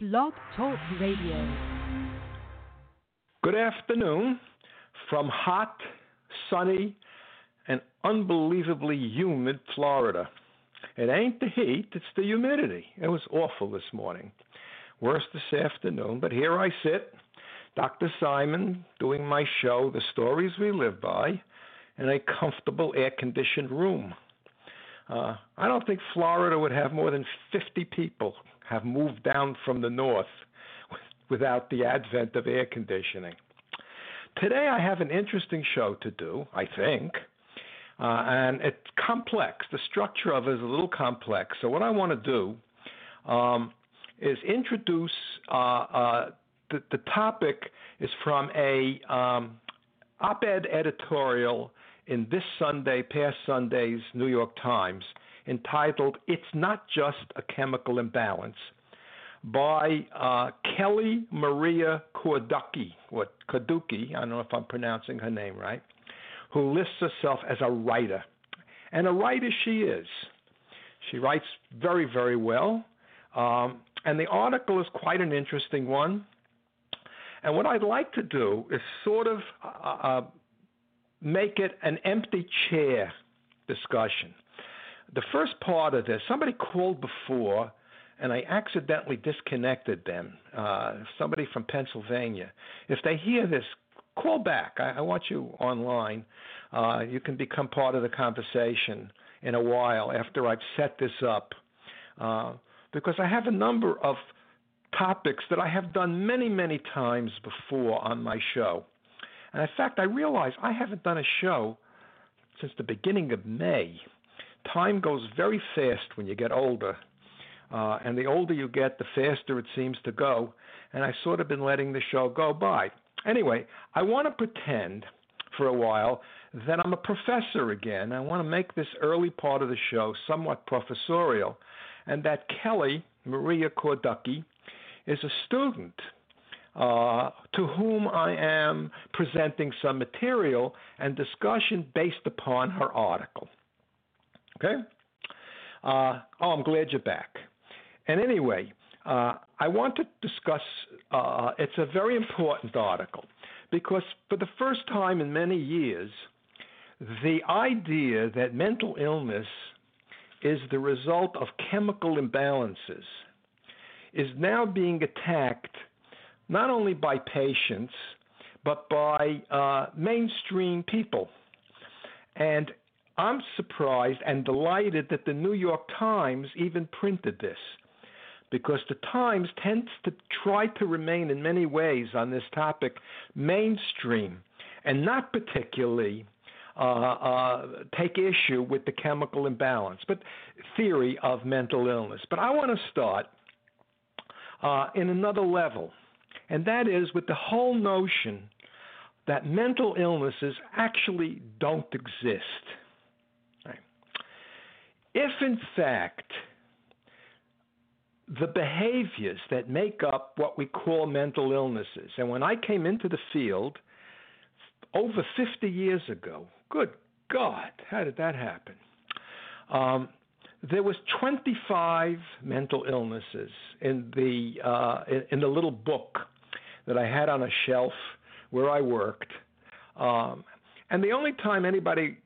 Blog Talk Radio. Good afternoon from hot, sunny, and unbelievably humid Florida. It ain't the heat, it's the humidity. It was awful this morning. Worse this afternoon, but here I sit, Dr. Simon, doing my show, The Stories We Live By, in a comfortable air conditioned room. Uh, I don't think Florida would have more than 50 people have moved down from the north without the advent of air conditioning. Today I have an interesting show to do, I think. Uh, and it's complex. The structure of it is a little complex. So, what I want to do um, is introduce uh, uh, the, the, topic is from a um, op-ed editorial in this Sunday, past Sunday's New York Times, entitled "It's Not Just a Chemical Imbalance." by uh, Kelli Maria Korducki, what Korducki, I don't know if I'm pronouncing her name right, who lists herself as a writer. And a writer she is. She writes very, very well. Um, and the article is quite an interesting one. And what I'd like to do is sort of uh, uh make it an empty chair discussion. The first part of this, somebody called before and I accidentally disconnected them. Uh, somebody from Pennsylvania. If they hear this, call back. I, I want you online. Uh, you can become part of the conversation in a while after I've set this up. Uh, because I have a number of topics that I have done many, many times before on my show. And in fact, I realize I haven't done a show since the beginning of May. Time goes very fast when you get older uh, and the older you get, the faster it seems to go. And I've sort of been letting the show go by. Anyway, I want to pretend for a while that I'm a professor again. I want to make this early part of the show somewhat professorial, and that Kelli Maria Korducki is a student uh, to whom I am presenting some material and discussion based upon her article. Okay? Uh, oh, I'm glad you're back. And anyway, uh, I want to discuss. Uh, it's a very important article because for the first time in many years, the idea that mental illness is the result of chemical imbalances is now being attacked not only by patients but by uh, mainstream people. And I'm surprised and delighted that the New York Times even printed this because the Times tends to try to remain in many ways on this topic mainstream and not particularly uh, uh, take issue with the chemical imbalance, but theory of mental illness. But I want to start uh, in another level, and that is with the whole notion that mental illnesses actually don't exist. If in fact the behaviors that make up what we call mental illnesses. And when I came into the field over 50 years ago, good God, how did that happen? Um, there was 25 mental illnesses in the uh, in, the little book that I had on a shelf where I worked, um, and the only time anybody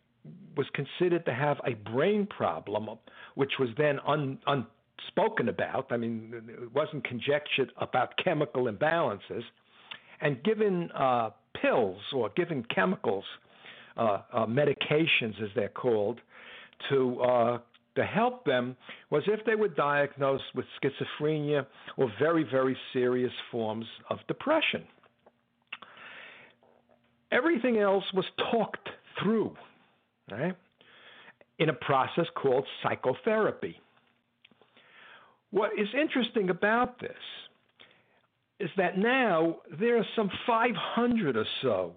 was considered to have a brain problem, which was then un, un spoken about. I mean, it wasn't conjectured about chemical imbalances. And given uh, pills or given chemicals, uh, uh, medications as they're called, to uh, to help them was if they were diagnosed with schizophrenia or very very serious forms of depression. Everything else was talked through, right, in a process called psychotherapy. What is interesting about this is that now there are some 500 or so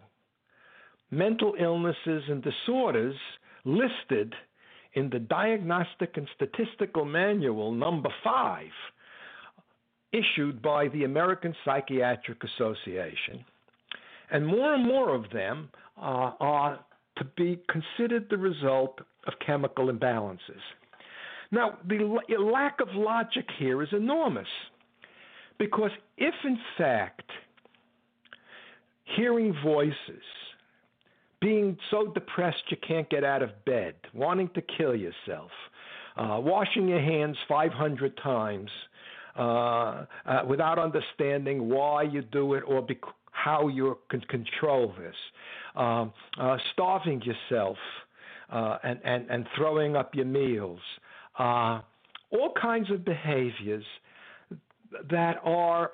mental illnesses and disorders listed in the Diagnostic and Statistical Manual number 5 issued by the American Psychiatric Association. And more and more of them uh, are to be considered the result of chemical imbalances. Now, the lack of logic here is enormous Because if, in fact, hearing voices, being so depressed you can't get out of bed, wanting to kill yourself, uh, washing your hands 500 times uh, uh, without understanding why you do it or bec- how you can control this, um, uh, starving yourself uh, and, and, and throwing up your meals, uh, all kinds of behaviors that are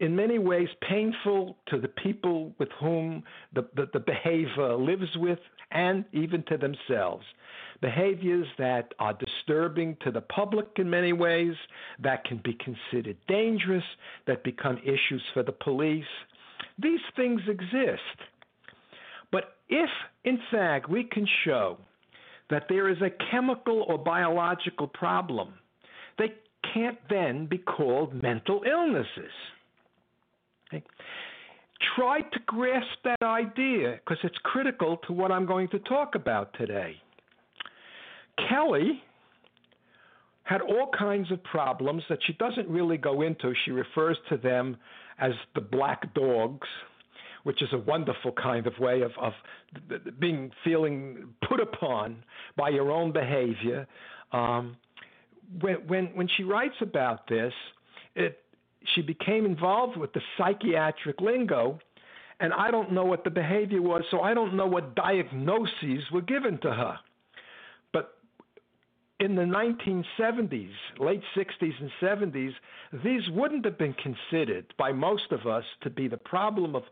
in many ways painful to the people with whom the, the, the, behavior lives with and even to themselves. Behaviors that are disturbing to the public in many ways, that can be considered dangerous, that become issues for the police. These things exist. But if, in fact, we can show that there is a chemical or biological problem, they can't then be called mental illnesses. Okay? Try to grasp that idea because it's critical to what I'm going to talk about today. Kelli had all kinds of problems that she doesn't really go into. She refers to them as the black dogs, which is a wonderful kind of way of, of being feeling put upon by your own behavior. Um, when, when when she writes about this, it she became involved with the psychiatric lingo, and I don't know what the behavior was, so I don't know what diagnoses were given to her. In the 1970s, late 60s and 70s, these wouldn't have been considered by most of us to be the problem of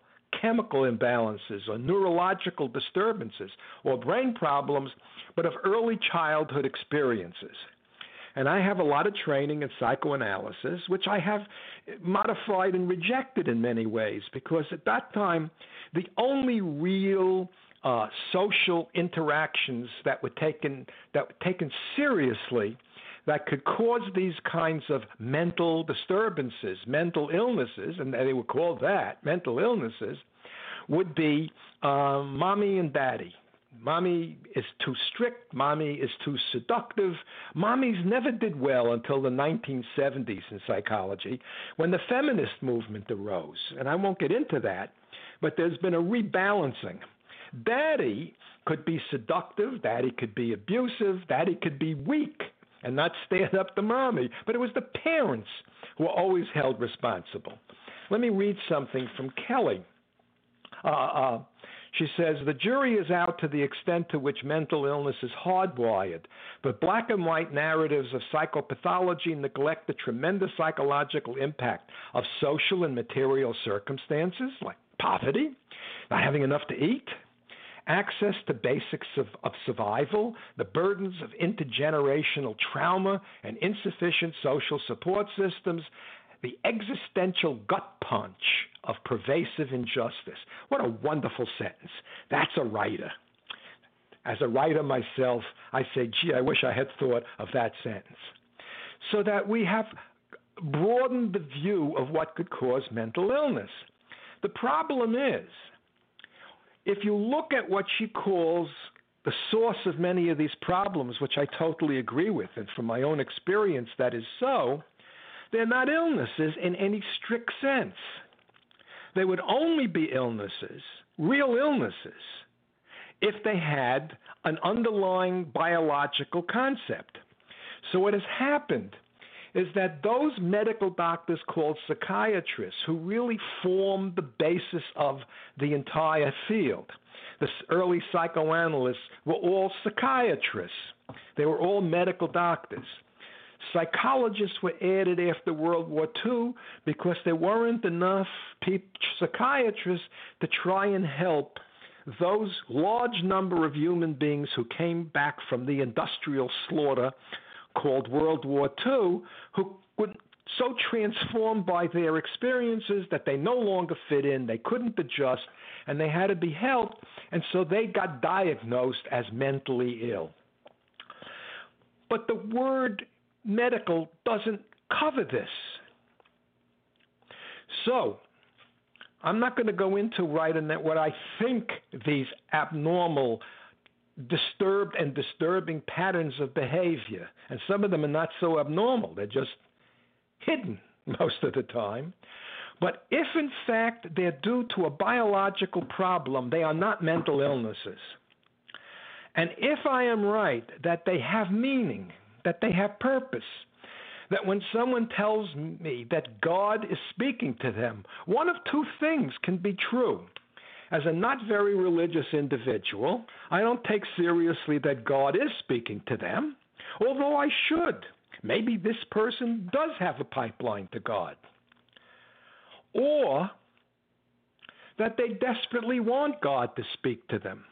chemical imbalances or neurological disturbances or brain problems, but of early childhood experiences. And I have a lot of training in psychoanalysis, which I have modified and rejected in many ways because at that time, the only real uh, social interactions that were taken that were taken seriously that could cause these kinds of mental disturbances, mental illnesses, and they were called that mental illnesses, would be uh, mommy and daddy. Mommy is too strict. Mommy is too seductive. Mommies never did well until the 1970s in psychology when the feminist movement arose. And I won't get into that, but there's been a rebalancing. Daddy could be seductive, daddy could be abusive, daddy could be weak and not stand up to mommy. But it was the parents who were always held responsible. Let me read something from Kelli. Uh, uh, she says the jury is out to the extent to which mental illness is hardwired, but black and white narratives of psychopathology neglect the tremendous psychological impact of social and material circumstances like poverty, not having enough to eat, access to basics of, of, survival, the burdens of intergenerational trauma and insufficient social support systems, the existential gut punch of pervasive injustice. What a wonderful sentence. That's a writer. As a writer myself, I say, gee, I wish I had thought of that sentence. So that we have broadened the view of what could cause mental illness. The problem is, if you look at what she calls the source of many of these problems, which I totally agree with, and from my own experience, that is so, they're not illnesses in any strict sense. They would only be illnesses, real illnesses, if they had an underlying biological concept. So, what has happened is that those medical doctors called psychiatrists, who really formed the basis of the entire field, the early psychoanalysts were all psychiatrists, they were all medical doctors. Psychologists were added after World War II because there weren't enough psychiatrists to try and help those large number of human beings who came back from the industrial slaughter called World War II, who were so transformed by their experiences that they no longer fit in, they couldn't adjust, and they had to be helped, and so they got diagnosed as mentally ill. But the word medical doesn't cover this. So, I'm not going to go into right that what I think these abnormal, disturbed and disturbing patterns of behavior, and some of them are not so abnormal, they're just hidden. most of the time. But if in fact they're due to a biological problem, they are not mental illnesses. And if I am right that they have meaning, that they have purpose, that when someone tells me that God is speaking to them, one of two things can be true. As a not very religious individual, I don't take seriously that God is speaking to them, although I should. Maybe this person does have a pipeline to God. Or that they desperately want God to speak to them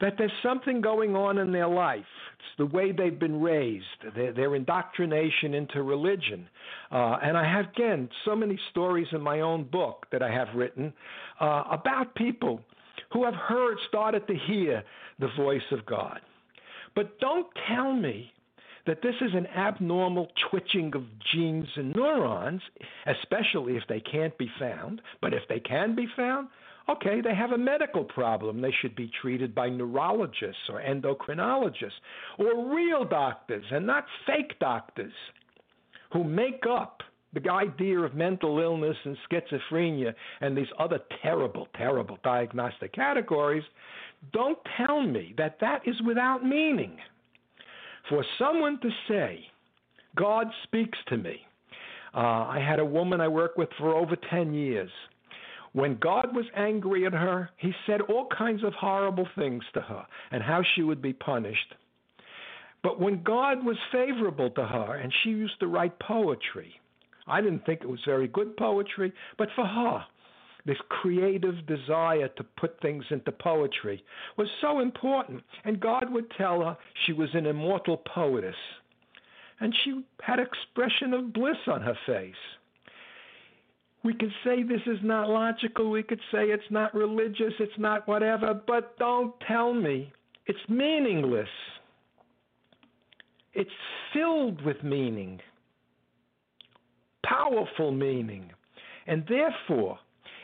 that there's something going on in their life. It's the way they've been raised, their, their indoctrination into religion. Uh, and I have, again, so many stories in my own book that I have written uh, about people who have heard, started to hear the voice of God. But don't tell me that this is an abnormal twitching of genes and neurons, especially if they can't be found. But if they can be found, Okay, they have a medical problem. They should be treated by neurologists or endocrinologists or real doctors and not fake doctors who make up the idea of mental illness and schizophrenia and these other terrible, terrible diagnostic categories. Don't tell me that that is without meaning. For someone to say, God speaks to me. Uh, I had a woman I worked with for over 10 years when God was angry at her, he said all kinds of horrible things to her and how she would be punished. But when God was favorable to her and she used to write poetry, I didn't think it was very good poetry, but for her, this creative desire to put things into poetry was so important. And God would tell her she was an immortal poetess. And she had expression of bliss on her face. We could say this is not logical. We could say it's not religious. It's not whatever. But don't tell me it's meaningless. It's filled with meaning, powerful meaning. And therefore,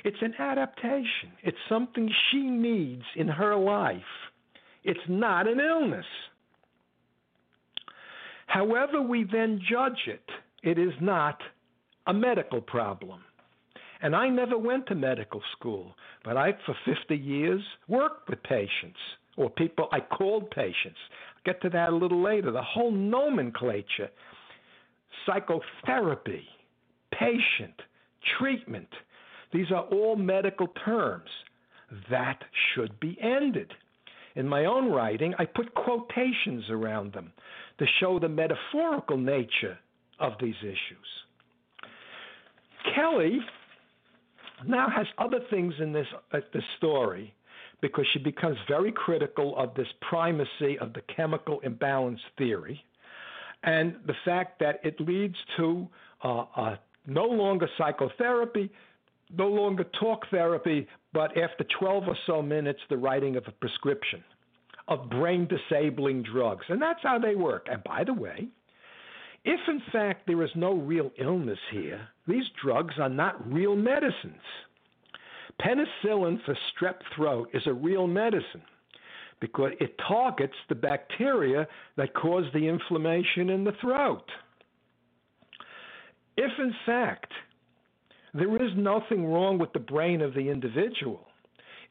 it's an adaptation. It's something she needs in her life. It's not an illness. However, we then judge it, it is not a medical problem. And I never went to medical school, but I, for 50 years, worked with patients or people I called patients. I'll get to that a little later. The whole nomenclature psychotherapy, patient, treatment these are all medical terms. That should be ended. In my own writing, I put quotations around them to show the metaphorical nature of these issues. Kelli now has other things in this uh, story because she becomes very critical of this primacy of the chemical imbalance theory and the fact that it leads to uh, uh, no longer psychotherapy, no longer talk therapy, but after 12 or so minutes, the writing of a prescription of brain disabling drugs. And that's how they work. And by the way, if in fact there is no real illness here, these drugs are not real medicines. Penicillin for strep throat is a real medicine because it targets the bacteria that cause the inflammation in the throat. If in fact there is nothing wrong with the brain of the individual,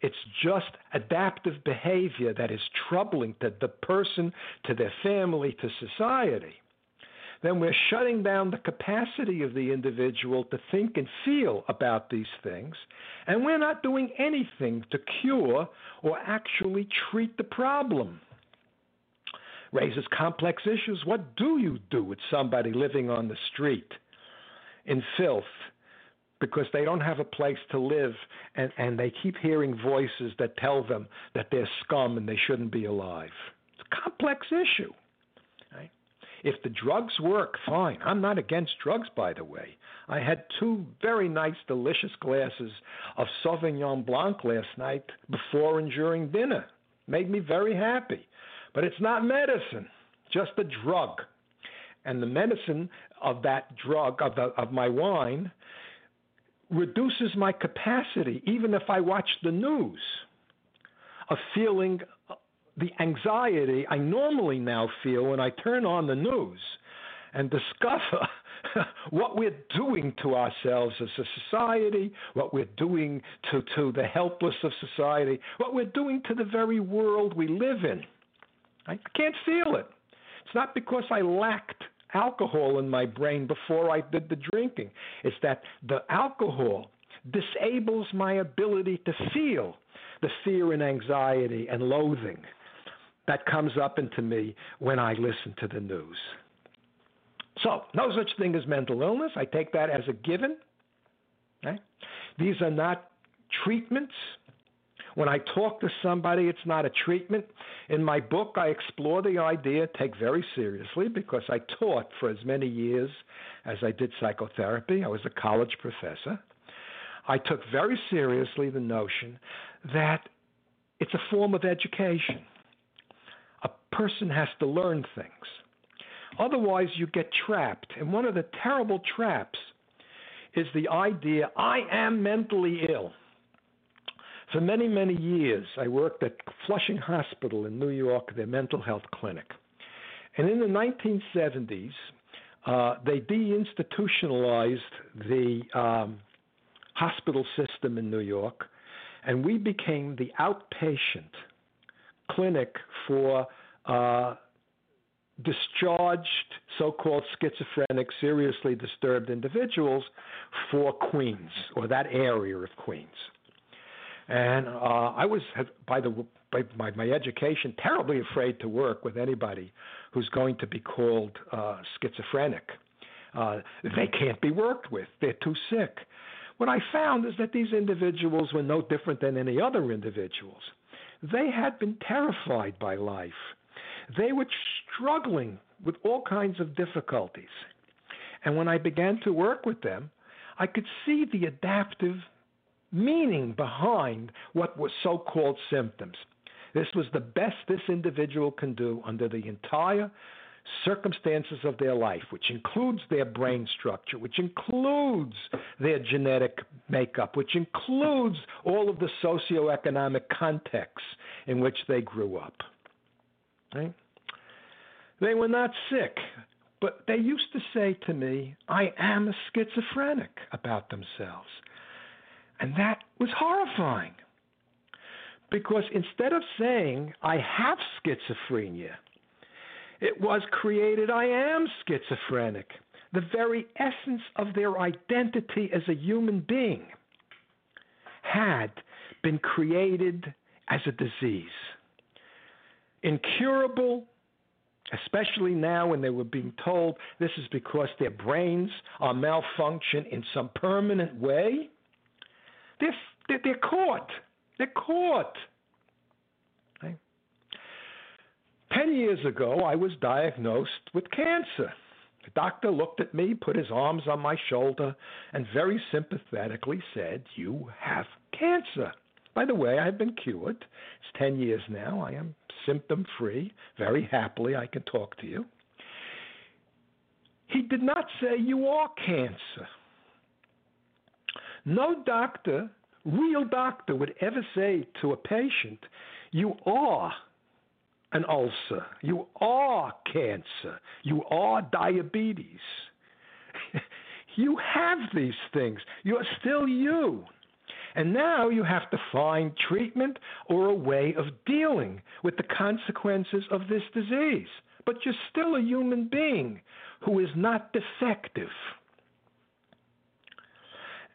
it's just adaptive behavior that is troubling to the person, to their family, to society then we're shutting down the capacity of the individual to think and feel about these things, and we're not doing anything to cure or actually treat the problem. Raises complex issues. What do you do with somebody living on the street in filth? because they don't have a place to live and, and they keep hearing voices that tell them that they're scum and they shouldn't be alive. It's a complex issue. If the drugs work, fine. I'm not against drugs, by the way. I had two very nice, delicious glasses of Sauvignon Blanc last night before and during dinner. Made me very happy. But it's not medicine, just a drug. And the medicine of that drug, of, the, of my wine, reduces my capacity, even if I watch the news, of feeling the anxiety I normally now feel when I turn on the news and discover what we're doing to ourselves as a society, what we're doing to, to the helpless of society, what we're doing to the very world we live in. I can't feel it. It's not because I lacked alcohol in my brain before I did the drinking. It's that the alcohol disables my ability to feel the fear and anxiety and loathing that comes up into me when I listen to the news. So, no such thing as mental illness. I take that as a given. Right? These are not treatments. When I talk to somebody, it's not a treatment. In my book, I explore the idea, take very seriously, because I taught for as many years as I did psychotherapy. I was a college professor. I took very seriously the notion that it's a form of education. Person has to learn things. Otherwise, you get trapped. And one of the terrible traps is the idea I am mentally ill. For many, many years, I worked at Flushing Hospital in New York, their mental health clinic. And in the 1970s, uh, they deinstitutionalized the um, hospital system in New York, and we became the outpatient clinic for uh, discharged so called schizophrenic, seriously disturbed individuals for Queens or that area of Queens. And uh, I was, by the by my, my education, terribly afraid to work with anybody who's going to be called uh, schizophrenic. Uh, they can't be worked with; they're too sick. What I found is that these individuals were no different than any other individuals. They had been terrified by life. They were struggling with all kinds of difficulties. And when I began to work with them, I could see the adaptive meaning behind what were so called symptoms. This was the best this individual can do under the entire circumstances of their life, which includes their brain structure, which includes their genetic makeup, which includes all of the socioeconomic contexts in which they grew up. Right? They were not sick, but they used to say to me, I am a schizophrenic about themselves. And that was horrifying. Because instead of saying, I have schizophrenia, it was created, I am schizophrenic. The very essence of their identity as a human being had been created as a disease. Incurable, especially now when they were being told this is because their brains are malfunction in some permanent way. They're, they're caught. They're caught. Ten years ago, I was diagnosed with cancer. The doctor looked at me, put his arms on my shoulder, and very sympathetically said, You have cancer. By the way, I've been cured. It's 10 years now. I am symptom free. Very happily, I can talk to you. He did not say, You are cancer. No doctor, real doctor, would ever say to a patient, You are an ulcer. You are cancer. You are diabetes. you have these things. You're still you. And now you have to find treatment or a way of dealing with the consequences of this disease. But you're still a human being who is not defective.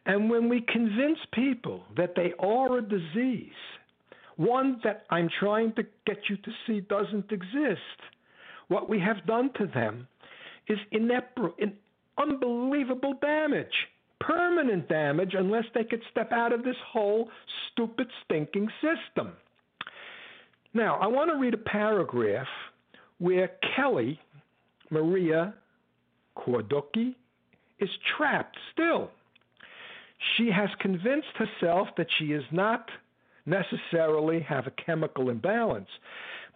And when we convince people that they are a disease, one that I'm trying to get you to see doesn't exist. What we have done to them is inepar- in unbelievable damage, permanent damage, unless they could step out of this whole stupid, stinking system. Now, I want to read a paragraph where Kelli Maria Korducki is trapped still. She has convinced herself that she is not necessarily have a chemical imbalance.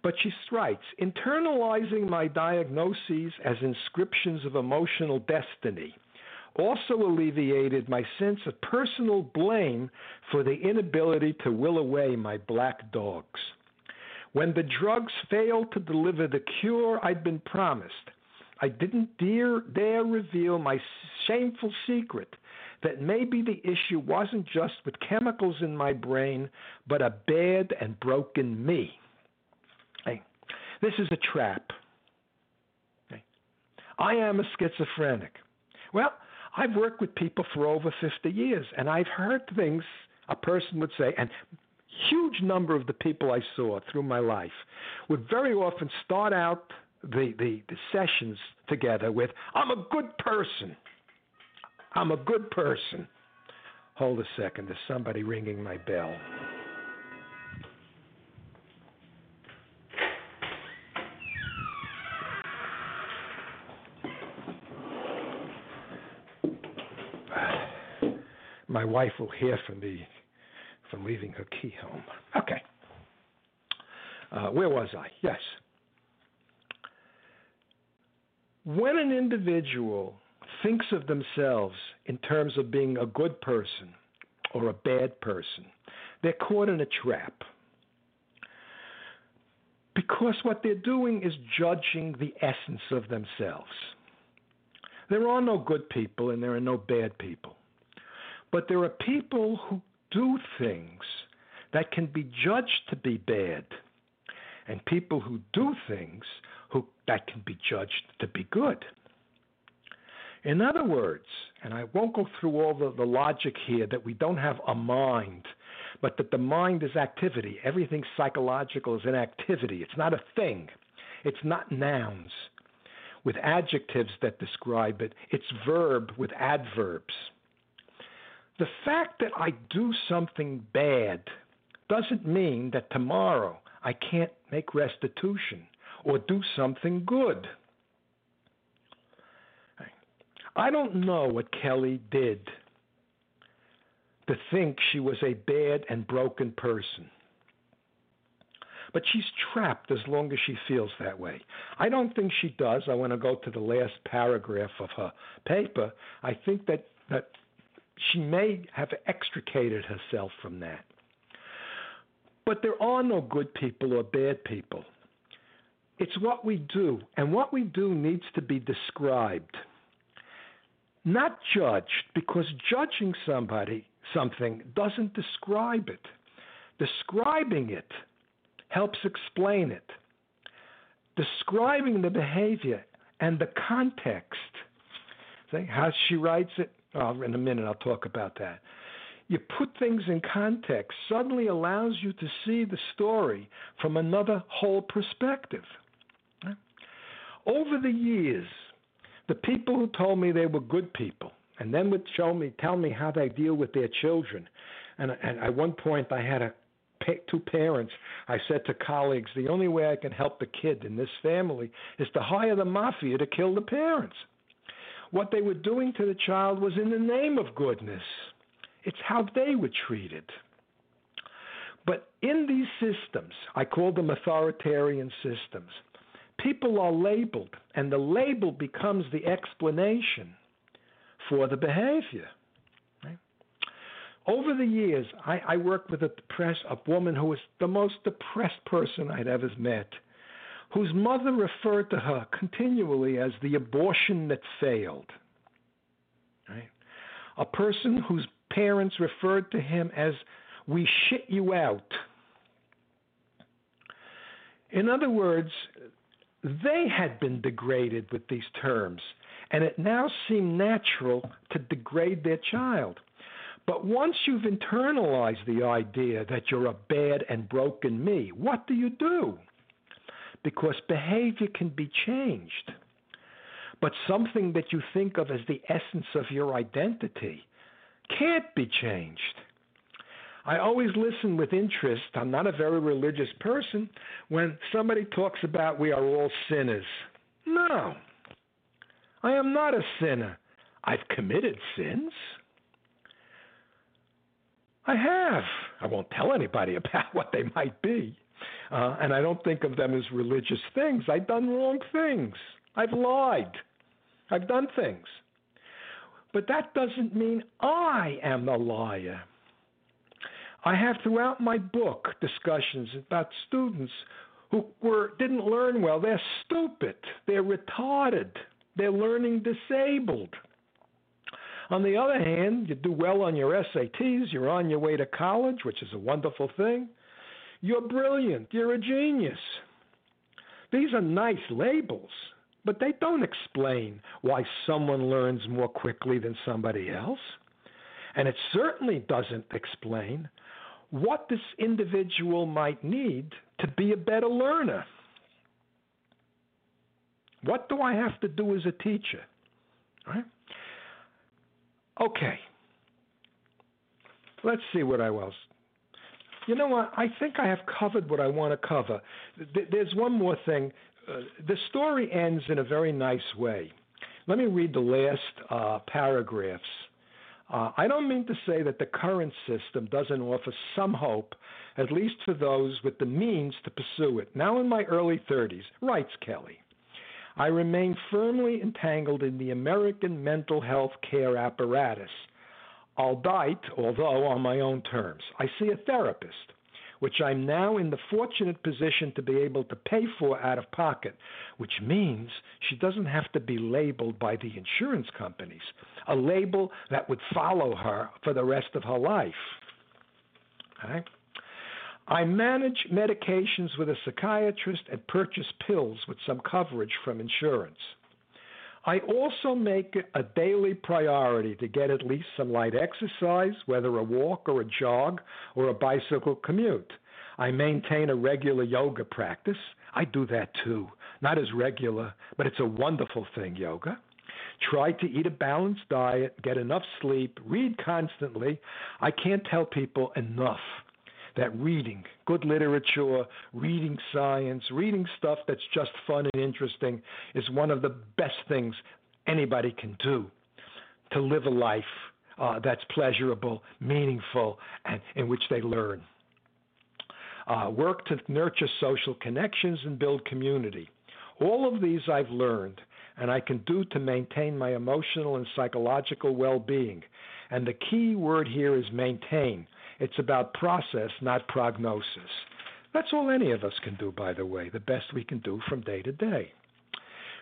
But she writes internalizing my diagnoses as inscriptions of emotional destiny also alleviated my sense of personal blame for the inability to will away my black dogs. When the drugs failed to deliver the cure I'd been promised, I didn't dare, dare reveal my shameful secret that maybe the issue wasn't just with chemicals in my brain, but a bad and broken me. Hey, this is a trap. I am a schizophrenic. Well, I've worked with people for over 50 years, and I've heard things a person would say, and huge number of the people I saw through my life would very often start out the, the, the sessions together with, I'm a good person. I'm a good person. Hold a second, there's somebody ringing my bell. My wife will hear from me from leaving her key home. Okay. Uh, where was I? Yes. When an individual thinks of themselves in terms of being a good person or a bad person, they're caught in a trap. Because what they're doing is judging the essence of themselves. There are no good people and there are no bad people. But there are people who do things that can be judged to be bad, and people who do things who that can be judged to be good. In other words, and I won't go through all the, the logic here that we don't have a mind, but that the mind is activity. Everything psychological is an activity. It's not a thing. It's not nouns with adjectives that describe it. It's verb with adverbs. The fact that I do something bad doesn't mean that tomorrow I can't make restitution or do something good. I don't know what Kelli did to think she was a bad and broken person. But she's trapped as long as she feels that way. I don't think she does. I want to go to the last paragraph of her paper. I think that, that she may have extricated herself from that. But there are no good people or bad people. It's what we do, and what we do needs to be described, not judged, because judging somebody, something, doesn't describe it. Describing it helps explain it. Describing the behavior and the context. See how she writes it? Oh, in a minute, I'll talk about that. You put things in context, suddenly allows you to see the story from another whole perspective. Over the years, the people who told me they were good people and then would show me, tell me how they deal with their children. And, and at one point, I had a two parents. I said to colleagues, the only way I can help the kid in this family is to hire the mafia to kill the parents. What they were doing to the child was in the name of goodness. It's how they were treated. But in these systems, I call them authoritarian systems, people are labeled, and the label becomes the explanation for the behavior. Over the years, I, I worked with a depressed, a woman who was the most depressed person I'd ever met whose mother referred to her continually as the abortion that failed. Right? A person whose parents referred to him as we shit you out. In other words, they had been degraded with these terms, and it now seemed natural to degrade their child. But once you've internalized the idea that you're a bad and broken me, what do you do? Because behavior can be changed. But something that you think of as the essence of your identity can't be changed. I always listen with interest. I'm not a very religious person when somebody talks about we are all sinners. No, I am not a sinner. I've committed sins. I have. I won't tell anybody about what they might be. Uh, and I don't think of them as religious things. I've done wrong things. I've lied. I've done things. But that doesn't mean I am the liar. I have throughout my book discussions about students who were didn't learn well, they're stupid, they're retarded, they're learning disabled. On the other hand, you do well on your SATs, you're on your way to college, which is a wonderful thing. You're brilliant, you're a genius. These are nice labels, but they don't explain why someone learns more quickly than somebody else. And it certainly doesn't explain what this individual might need to be a better learner. What do I have to do as a teacher? Right? Okay. Let's see what I was. You know what? I think I have covered what I want to cover. There's one more thing. Uh, the story ends in a very nice way. Let me read the last uh, paragraphs. Uh, I don't mean to say that the current system doesn't offer some hope, at least for those with the means to pursue it. Now in my early 30s, writes Kelli, I remain firmly entangled in the American mental health care apparatus. Albeit, although on my own terms, I see a therapist, which I'm now in the fortunate position to be able to pay for out of pocket, which means she doesn't have to be labeled by the insurance companies, a label that would follow her for the rest of her life. Okay? I manage medications with a psychiatrist and purchase pills with some coverage from insurance. I also make it a daily priority to get at least some light exercise, whether a walk or a jog or a bicycle commute. I maintain a regular yoga practice. I do that too. Not as regular, but it's a wonderful thing, yoga. Try to eat a balanced diet, get enough sleep, read constantly. I can't tell people enough that reading, good literature, reading science, reading stuff that's just fun and interesting is one of the best things anybody can do to live a life uh, that's pleasurable, meaningful, and in which they learn. Uh, work to nurture social connections and build community. All of these I've learned, and I can do to maintain my emotional and psychological well being. And the key word here is maintain. It's about process, not prognosis. That's all any of us can do, by the way, the best we can do from day to day.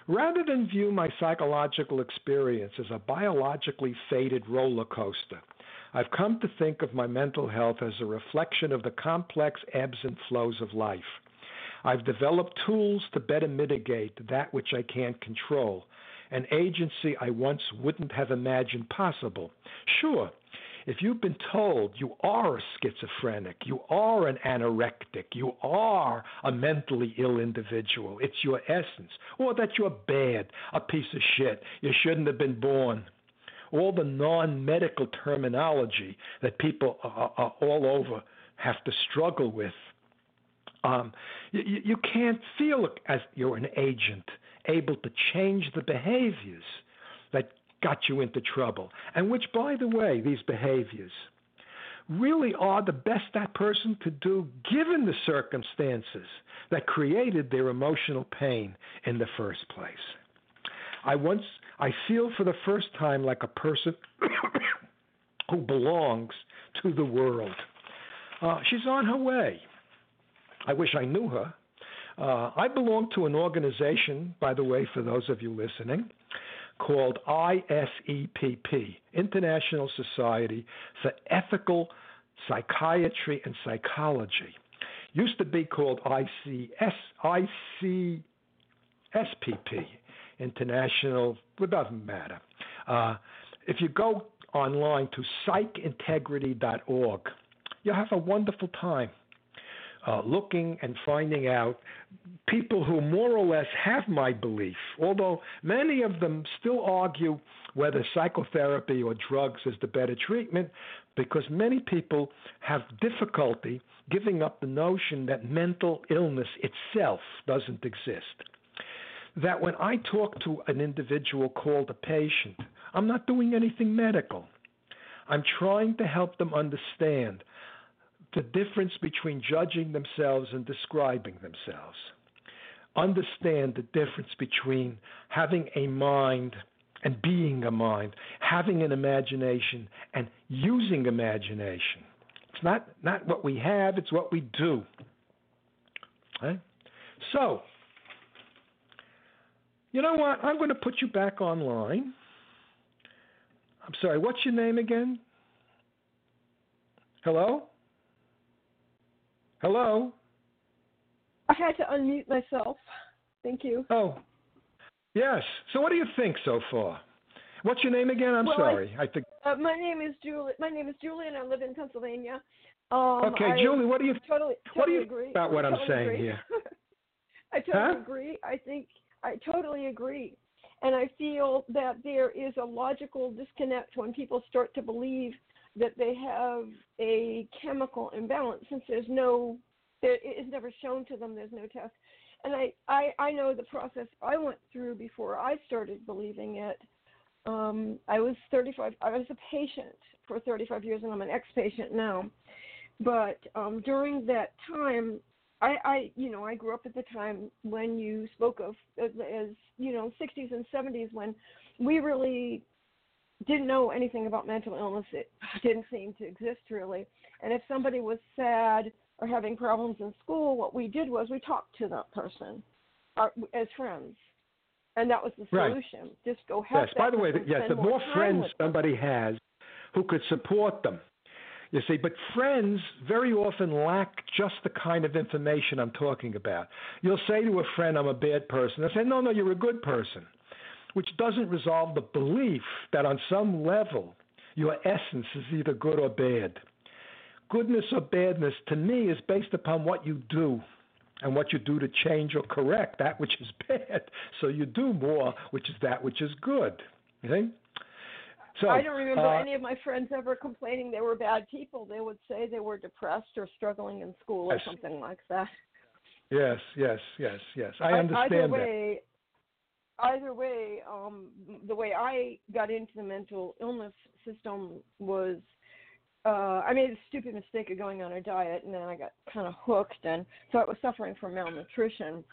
Rather than view my psychological experience as a biologically fated roller coaster, I've come to think of my mental health as a reflection of the complex ebbs and flows of life. I've developed tools to better mitigate that which I can't control, an agency I once wouldn't have imagined possible. Sure, if you've been told you are a schizophrenic, you are an anorectic, you are a mentally ill individual, it's your essence, or that you're bad, a piece of shit, you shouldn't have been born, all the non medical terminology that people are, are all over have to struggle with. Um, you, you can't feel as you're an agent able to change the behaviors that got you into trouble. And which, by the way, these behaviors really are the best that person could do given the circumstances that created their emotional pain in the first place. I once I feel for the first time like a person who belongs to the world. Uh, she's on her way. I wish I knew her. Uh, I belong to an organization, by the way, for those of you listening, called ISEPP, International Society for Ethical Psychiatry and Psychology. Used to be called ICS, ICSPP, International, it doesn't matter. Uh, if you go online to psychintegrity.org, you'll have a wonderful time uh, looking and finding out people who more or less have my belief, although many of them still argue whether psychotherapy or drugs is the better treatment, because many people have difficulty giving up the notion that mental illness itself doesn't exist. That when I talk to an individual called a patient, I'm not doing anything medical. I'm trying to help them understand the difference between judging themselves and describing themselves. Understand the difference between having a mind and being a mind, having an imagination and using imagination. It's not, not what we have, it's what we do. Right? So, you know what? I'm going to put you back online. I'm sorry, what's your name again? Hello? Hello? I had to unmute myself. Thank you. Oh, yes. So, what do you think so far? What's your name again? I'm well, sorry. I, I think. Uh, my name is Julie. My name is Julie, and I live in Pennsylvania. Um, okay, I Julie. What do you totally, totally what do you agree. about what I I'm totally saying agree. here? I totally Huh? agree. I think I totally agree. And I feel that there is a logical disconnect when people start to believe that they have a chemical imbalance since there's no there it is never shown to them there's no test. And I, I, I know the process I went through before I started believing it. Um, I was 35. I was a patient for 35 years, and I'm an ex-patient now. But um, during that time, I, I, you know, I grew up at the time when you spoke of as, as you know, 60s and 70s when we really didn't know anything about mental illness. It didn't seem to exist really. And if somebody was sad or having problems in school, what we did was we talked to that person uh, as friends. And that was the Right. solution. Just go help Yes. By the way, yes, the spend more friends somebody has who could support them, you see, but friends very often lack just the kind of information I'm talking about. You'll say to a friend, I'm a bad person. They'll say, no, no, you're a good person, which doesn't resolve the belief that on some level your essence is either good or bad. Goodness or badness to me is based upon what you do and what you do to change or correct that which is bad. So you do more, which is that which is good. You see? So I don't remember uh, any of my friends ever complaining they were bad people. They would say they were depressed or struggling in school or Yes. something like that. Yes, yes, yes, yes. I understand either that. way, either way, um, the way I got into the mental illness system was, uh, I made a stupid mistake of going on a diet, and then I got kind of hooked, and so I was suffering from malnutrition,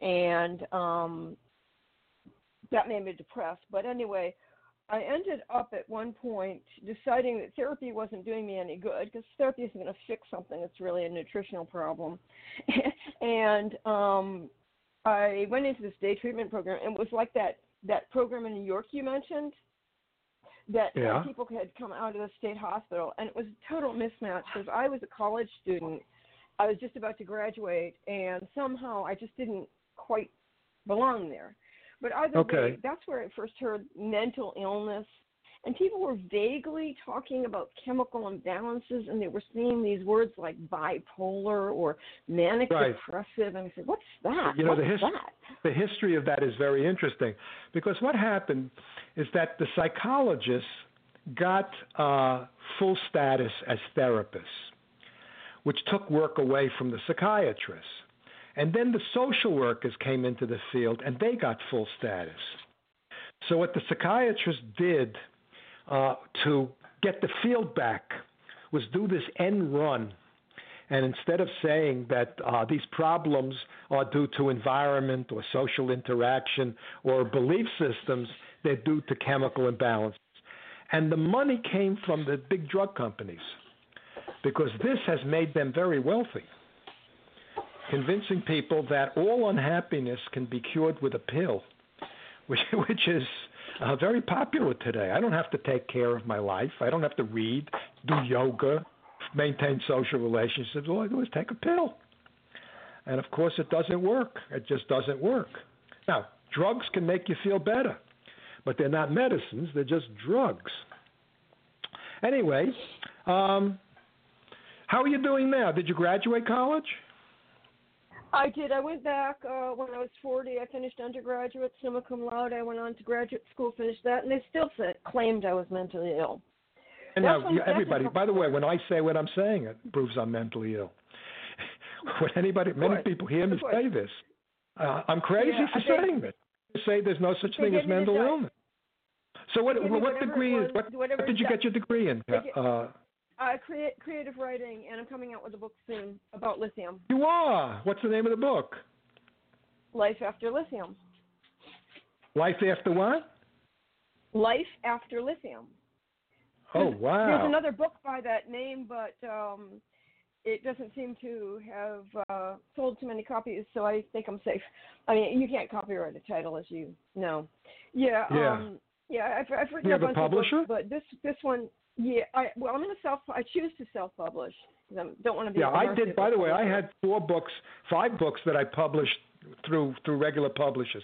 and um, that made me depressed. But anyway, I ended up at one point deciding that therapy wasn't doing me any good because therapy isn't going to fix something that's really a nutritional problem. and um, I went into this day treatment program. and It was like that that program in New York you mentioned that Yeah. people had come out of the state hospital, and it was a total mismatch because I was a college student. I was just about to graduate, and somehow I just didn't quite belong there. But either Okay. way, that's where I first heard mental illness. And people were vaguely talking about chemical imbalances, and they were seeing these words like bipolar or manic Right. depressive. And I said, "What's that? You know, the What's his- that?" the history of that is very interesting because what happened is that the psychologists got uh, full status as therapists, which took work away from the psychiatrists. And then the social workers came into the field and they got full status. So, what the psychiatrists did uh, to get the field back was do this end run and instead of saying that uh, these problems are due to environment or social interaction or belief systems, they're due to chemical imbalances. And the money came from the big drug companies because this has made them very wealthy, convincing people that all unhappiness can be cured with a pill, which, which is uh, very popular today. I don't have to take care of my life, I don't have to read, do yoga, maintain social relationships. All I do is take a pill. And of course, it doesn't work. It just doesn't work. Now, drugs can make you feel better, but they're not medicines, they're just drugs. Anyway, um, how are you doing now? Did you graduate college? I did. I went back uh, when I was 40. I finished undergraduate, summa cum laude. I went on to graduate school, finished that, and they still said, claimed I was mentally ill. And That's now, when- you- that's everybody, by the way, when I say what I'm saying, it proves I'm mentally ill. when anybody, many people hear me say this, uh, I'm crazy Yeah, for think- saying this. They say there's no such thing as give me the mental illness. So what, They give me what degree it is, was, what, what did you get your degree in? Uh, Uh, create, creative writing, and I'm coming out with a book soon about lithium. you are. What's the name of the book? Life after lithium. Life After what? Life after lithium. Oh, There's- wow. There's another book by that name, but um, it doesn't seem to have uh, sold too many copies, so I think I'm safe. I mean, you can't copyright a title, as you know. Yeah. Yeah. Um, yeah. I've, I've written You a have a publisher? of books, but this this one, yeah. I well, I'm gonna self. I choose to self-publish I don't want to be. Yeah, I did. By the way, I had four books, five books that I published through through regular publishers.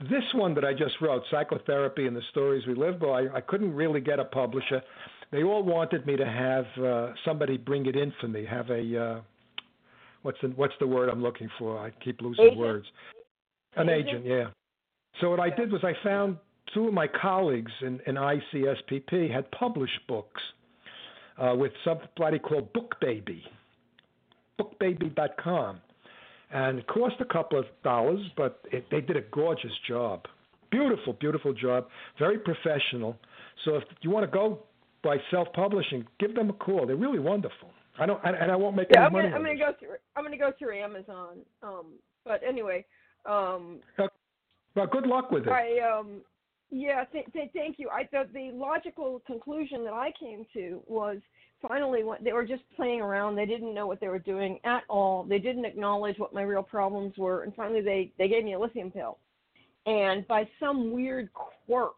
This one that I just wrote, Psychotherapy and the Stories We Live By, I couldn't really get a publisher. They all wanted me to have uh, somebody bring it in for me, have a uh, what's the what's the word I'm looking for? I keep losing Agent? words. An Agent? agent, yeah. So what I did was I found two of my colleagues in, in ICSPP had published books uh, with somebody called BookBaby, bookbaby.com. And it cost a couple of dollars, but it, they did a gorgeous job. Beautiful, beautiful job. Very professional. So if you want to go by self-publishing, give them a call. They're really wonderful. I don't, and, and I won't make Yeah, any I'm money. gonna, I'm gonna go through. I'm gonna go through Amazon. Um, but anyway, um, Well, good luck with it. I um, yeah. Th- th- thank you. I the, the logical conclusion that I came to was finally when they were just playing around. They didn't know what they were doing at all. They didn't acknowledge what my real problems were, and finally they they gave me a lithium pill. And by some weird quirk,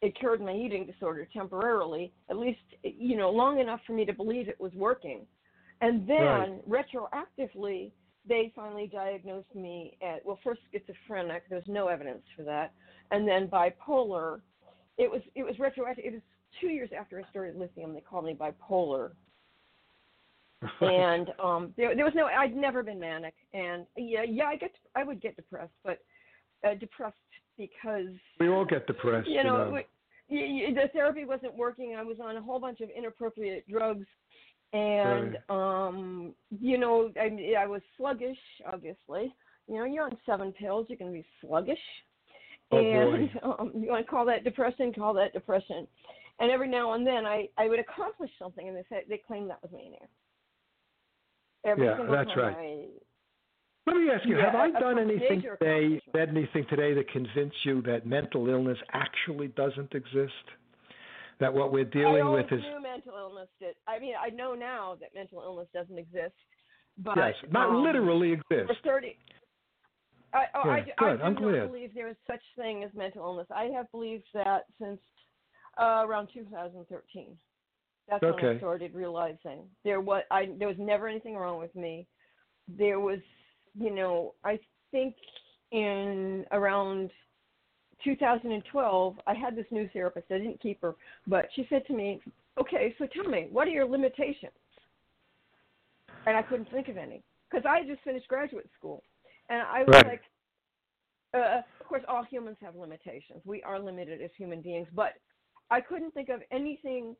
it cured my eating disorder temporarily, at least you know long enough for me to believe it was working. And then retroactively, they finally diagnosed me at well, first schizophrenic. There's no evidence for that, and then bipolar. It was it was retroactive. It was two years after I started lithium. They called me bipolar, and um, there there was no. I'd never been manic, and yeah, yeah, I get I would get depressed, but uh, depressed because we all get depressed. you know, know. y- y- the therapy wasn't working. I was on a whole bunch of inappropriate drugs, and um, you know, I, I was sluggish. Obviously, you know, you're on seven pills, you can be sluggish, Oh, and um, you want to call that depression? Call that depression. And every now and then, I I would accomplish something, and they said they claimed that was mania. Every Yeah, single that's time right. I, Let me ask you: Yeah, Have I done anything today? Said anything today that convince you that mental illness actually doesn't exist? That what we're dealing always with is knew mental illness did. I mean, I know now that mental illness doesn't exist, but yes, not um, literally For exist. thirty. I, oh, I, Yeah, good. I do I'm not glad. believe there is such thing as mental illness. I have believed that since uh, around 2013. That's when I started realizing there was I there was never anything wrong with me. There was, you know, I think in around 2012, I had this new therapist. I didn't keep her, but she said to me, "Okay, so tell me, what are your limitations?" And I couldn't think of any because I had just finished graduate school, and I was Right. like, uh, "Of course, all humans have limitations. We are limited as human beings, but I couldn't think of anything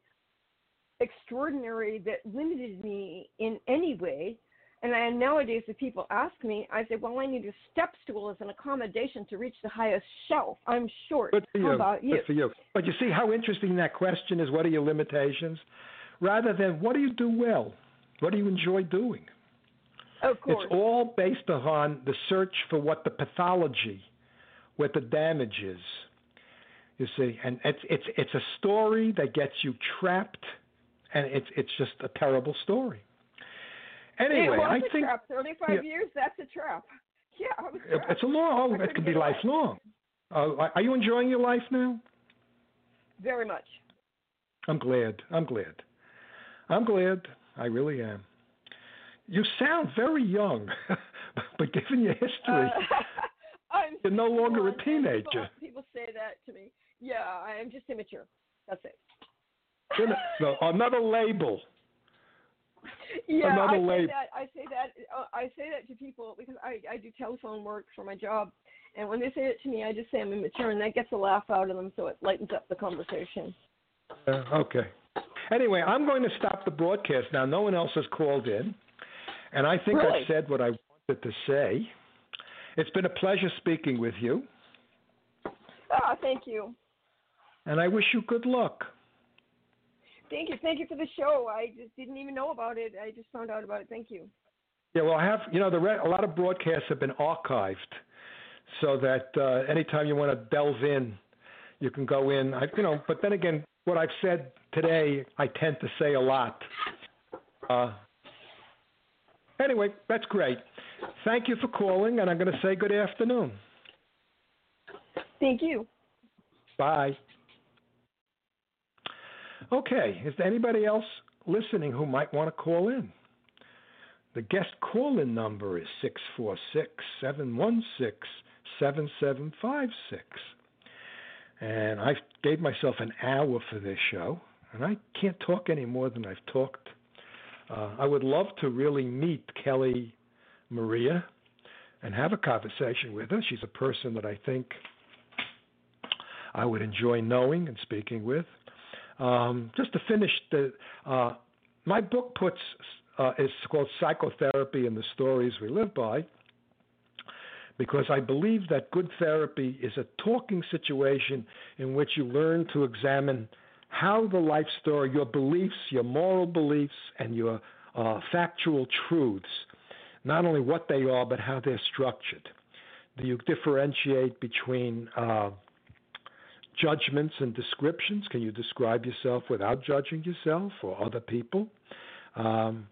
extraordinary that limited me in any way." And I, nowadays, if people ask me, I say, "Well, I need a step stool as an accommodation to reach the highest shelf. I'm short. Good for How you. about you?" Good for you. But you see how interesting that question is. What are your limitations? Rather than what do you do well? What do you enjoy doing? Of course. It's all based upon the search for what the pathology, what the damage is. You see, and it's it's it's a story that gets you trapped, and it's it's just a terrible story. Anyway, it was I a think trap. 35 yeah. years, that's a trap. Yeah, it- it's a long. It couldn't be lifelong. Uh, are you enjoying your life now? Very much. I'm glad. I'm glad. I'm glad. I really am. You sound very young, but given your history, Uh, I'm you're no longer a teenager. People, people say that to me. Yeah, I am just immature. That's it. No, another label. Yeah, another I say that. I say that. Uh, I say that to people because I I do telephone work for my job, and when they say it to me, I just say I'm immature, and that gets a laugh out of them, so it lightens up the conversation. Uh, okay. Anyway, I'm going to stop the broadcast now. No one else has called in, and I think Really? I've said what I wanted to say. It's been a pleasure speaking with you, Ah, thank you. and I wish you good luck. Thank you. Thank you for the show. I just didn't even know about it. I just found out about it. Thank you. Yeah, well, I have you know the re- a lot of broadcasts have been archived, so that uh, anytime you want to delve in, you can go in. I, you know, but then again, what I've said today, I tend to say a lot. Uh, anyway, that's great. Thank you for calling, and I'm going to say good afternoon. Thank you. Bye. Okay, is there anybody else listening who might want to call in? The guest call in number is 646 716 7756. And I gave myself an hour for this show, and I can't talk any more than I've talked. Uh, I would love to really meet Kelli Maria and have a conversation with her. She's a person that I think I would enjoy knowing and speaking with. Um, just to finish, the uh, my book puts uh, is called Psychotherapy and the Stories We Live By because I believe that good therapy is a talking situation in which you learn to examine how the life story, your beliefs, your moral beliefs, and your uh, factual truths, not only what they are, but how they're structured. Do you differentiate between uh, judgments and descriptions? Can you describe yourself without judging yourself or other people? Um,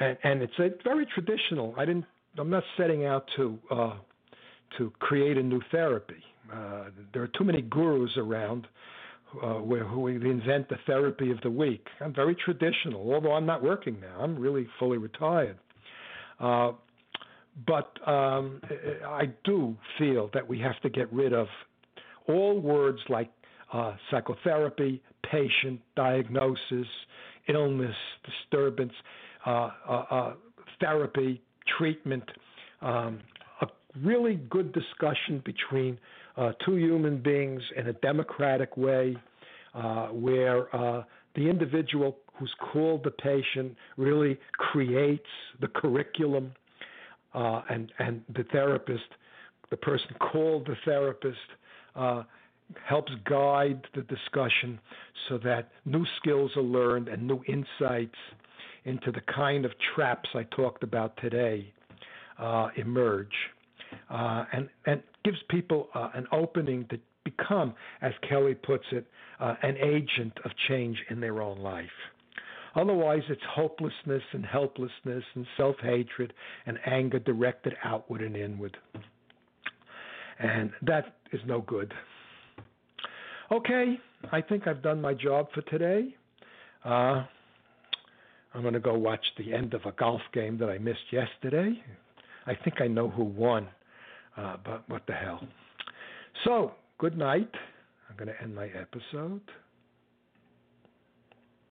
and, and, it's a very traditional. I didn't. I'm not setting out to uh, to create a new therapy. Uh, there are too many gurus around uh, who invent the therapy of the week. I'm very traditional, although I'm not working now. I'm really fully retired. Uh, but um, I do feel that we have to get rid of all words like uh, psychotherapy, patient, diagnosis, illness, disturbance, uh, uh, uh, therapy, treatment. Um, a really good discussion between uh, two human beings in a democratic way, uh, where the individual who's called the patient really creates the curriculum, and and the therapist, the person called the therapist, uh, helps guide the discussion so that new skills are learned and new insights into the kind of traps I talked about today uh, emerge, uh, and and gives people uh, an opening to become, as Kelli puts it, uh, an agent of change in their own life. Otherwise, it's hopelessness and helplessness and self hatred and anger directed outward and inward. And that is no good. Okay, I think I've done my job for today. Uh, I'm going to go watch the end of a golf game that I missed yesterday. I think I know who won, uh, but what the hell. So, good night. I'm going to end my episode.